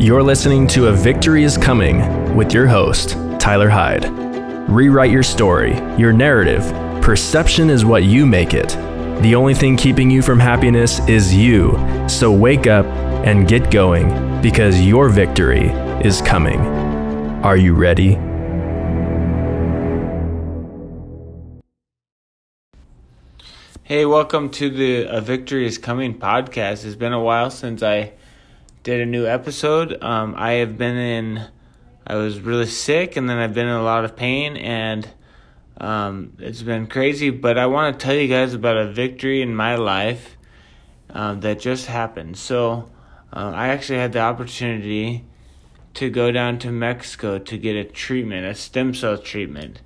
You're listening to A Victory is Coming with your host, Tyler Heid. Rewrite your story, your narrative. Perception is what you make it. The only thing keeping you from happiness is you. So wake up and get going because your victory is coming. Are you ready? Hey, welcome to the A Victory is Coming podcast. It's been a while since I did a new episode. Um, I have been in, I was really sick, and then I've been in a lot of pain, and um, it's been crazy. But I want to tell you guys about a victory in my life um, that just happened. So, uh, I actually had the opportunity to go down to Mexico to get a treatment, a stem cell treatment.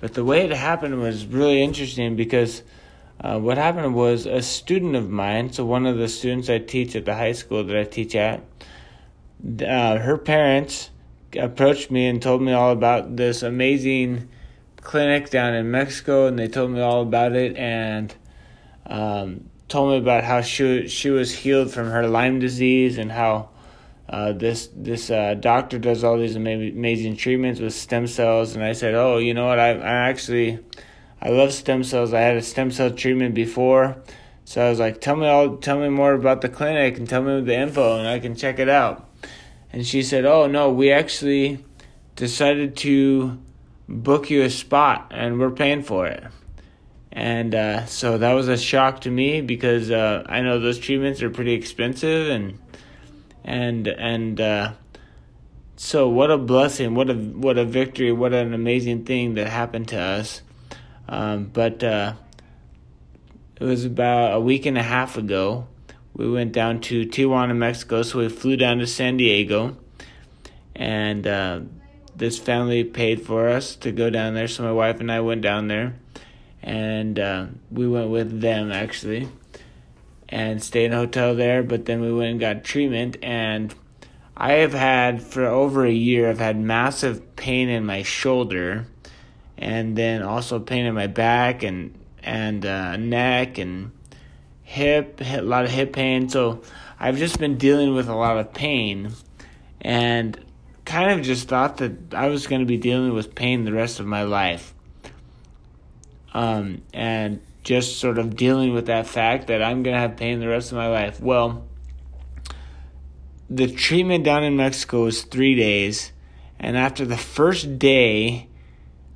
But the way it happened was really interesting because uh, what happened was a student of mine, so one of the students I teach at the high school that I teach at, uh, her parents approached me and told me all about this amazing clinic down in Mexico, and they told me all about it and um, told me about how she she was healed from her Lyme disease and how uh, this this uh, doctor does all these amazing, treatments with stem cells. And I said, oh, you know what? I I actually I love stem cells. I had a stem cell treatment before, so I was like, "Tell me all, tell me more about the clinic and tell me the info, and I can check it out." And she said, "Oh no, we actually decided to book you a spot, and we're paying for it." And uh, so that was a shock to me because uh, I know those treatments are pretty expensive, and and and uh, so what a blessing, what a what a victory, what an amazing thing that happened to us. Um, but uh, it was about a week and a half ago. We went down to Tijuana, Mexico, so we flew down to San Diego, and uh, this family paid for us to go down there. So my wife and I went down there, and uh, we went with them actually, and stayed in a hotel there. But then we went and got treatment, and I have had for over a year. I've had massive pain in my shoulder and then also pain in my back and and uh, neck and hip, a lot of hip pain. So I've just been dealing with a lot of pain, and kind of just thought that I was going to be dealing with pain the rest of my life. Um, and just sort of dealing with that fact that I'm going to have pain the rest of my life. Well, the treatment down in Mexico was three days, and after the first day,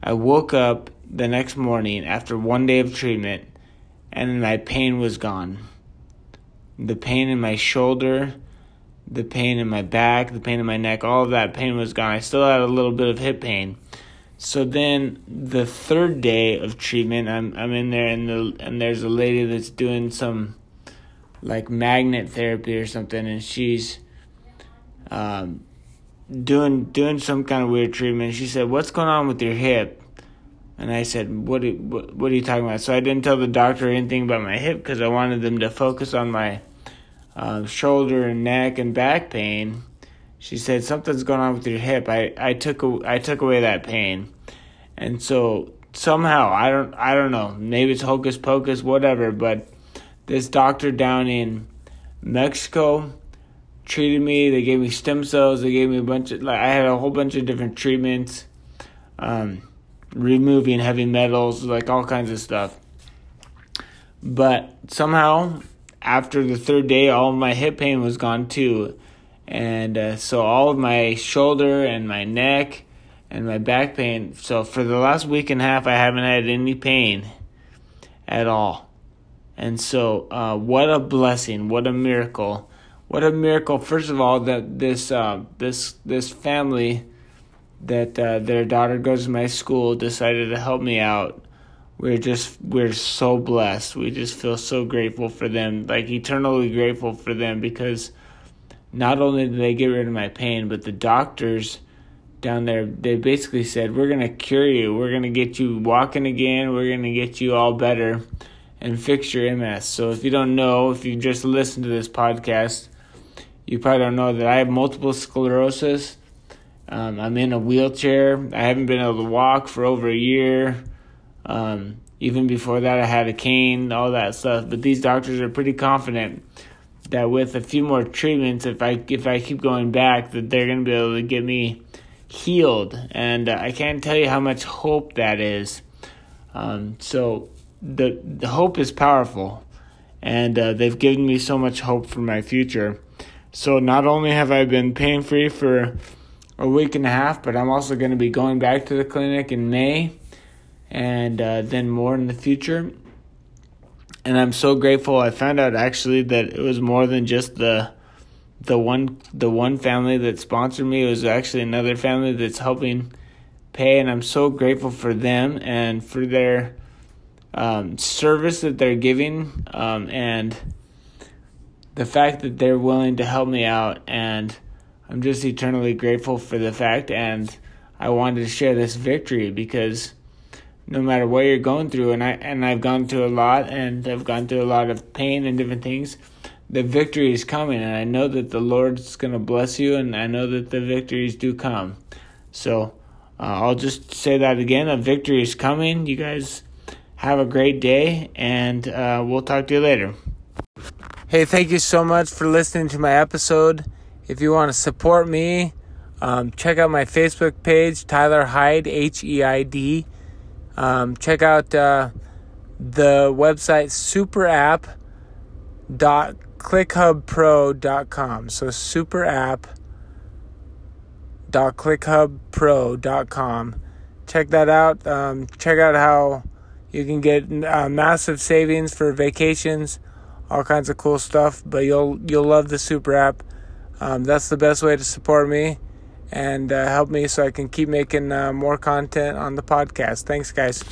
I woke up the next morning after one day of treatment and my pain was gone. The pain in my shoulder, the pain in my back, the pain in my neck, all of that pain was gone. I still had a little bit of hip pain. So then the third day of treatment, I'm I'm in there and the and there's a lady that's doing some like magnet therapy or something and she's um doing doing some kind of weird treatment. She said, "What's going on with your hip?" And I said, "What? Are, what, what are you talking about?" So I didn't tell the doctor anything about my hip because I wanted them to focus on my uh, shoulder and neck and back pain. She said something's going on with your hip. I, I took I took away that pain, and so somehow I don't I don't know maybe it's hocus pocus whatever. But this doctor down in Mexico treated me. They gave me stem cells. They gave me a bunch of like I had a whole bunch of different treatments, um, removing heavy metals, like all kinds of stuff. But somehow, after the third day, all my hip pain was gone too, and uh, so all of my shoulder and my neck and my back pain. So for the last week and a half, I haven't had any pain at all. And so, uh, what a blessing! What a miracle! What a miracle! First of all, that this uh, this this family that uh, their daughter goes to my school decided to help me out. We're just we're so blessed. We just feel so grateful for them, like eternally grateful for them because not only did they get rid of my pain, but the doctors down there they basically said we're gonna cure you, we're gonna get you walking again, we're gonna get you all better and fix your MS. So if you don't know, if you just listen to this podcast you probably don't know that I have multiple sclerosis. Um, I'm in a wheelchair. I haven't been able to walk for over a year. Um, even before that, I had a cane, all that stuff. But these doctors are pretty confident that with a few more treatments, if I if I keep going back, that they're gonna be able to get me healed, and uh, I can't tell you how much hope that is. Um, so the the hope is powerful, and uh, they've given me so much hope for my future. So not only have I been pain free for a week and a half, but I'm also going to be going back to the clinic in May, and uh, then more in the future and I'm so grateful. I found out actually that it was more than just the the one the one family that sponsored me. It was actually another family that's helping pay, and I'm so grateful for them and for their um, service that they're giving, um, and the fact that they're willing to help me out. And I'm just eternally grateful for the fact. And I wanted to share this victory because no matter what you're going through and I and I've gone through a lot and I've gone through a lot of pain and different things the victory is coming and I know that the Lord's going to bless you and I know that the victories do come so uh, I'll just say that again a victory is coming you guys have a great day and uh, we'll talk to you later hey thank you so much for listening to my episode if you want to support me um, check out my Facebook page Tyler Heid H E I D um, check out uh, the website superapp.clickhubpro.com. So superapp.clickhubpro.com. Check that out. Um, check out how you can get uh, massive savings for vacations, all kinds of cool stuff. But you'll you'll love the super app. Um, that's the best way to support me and uh, help me so I can keep making uh, more content on the podcast. Thanks, guys.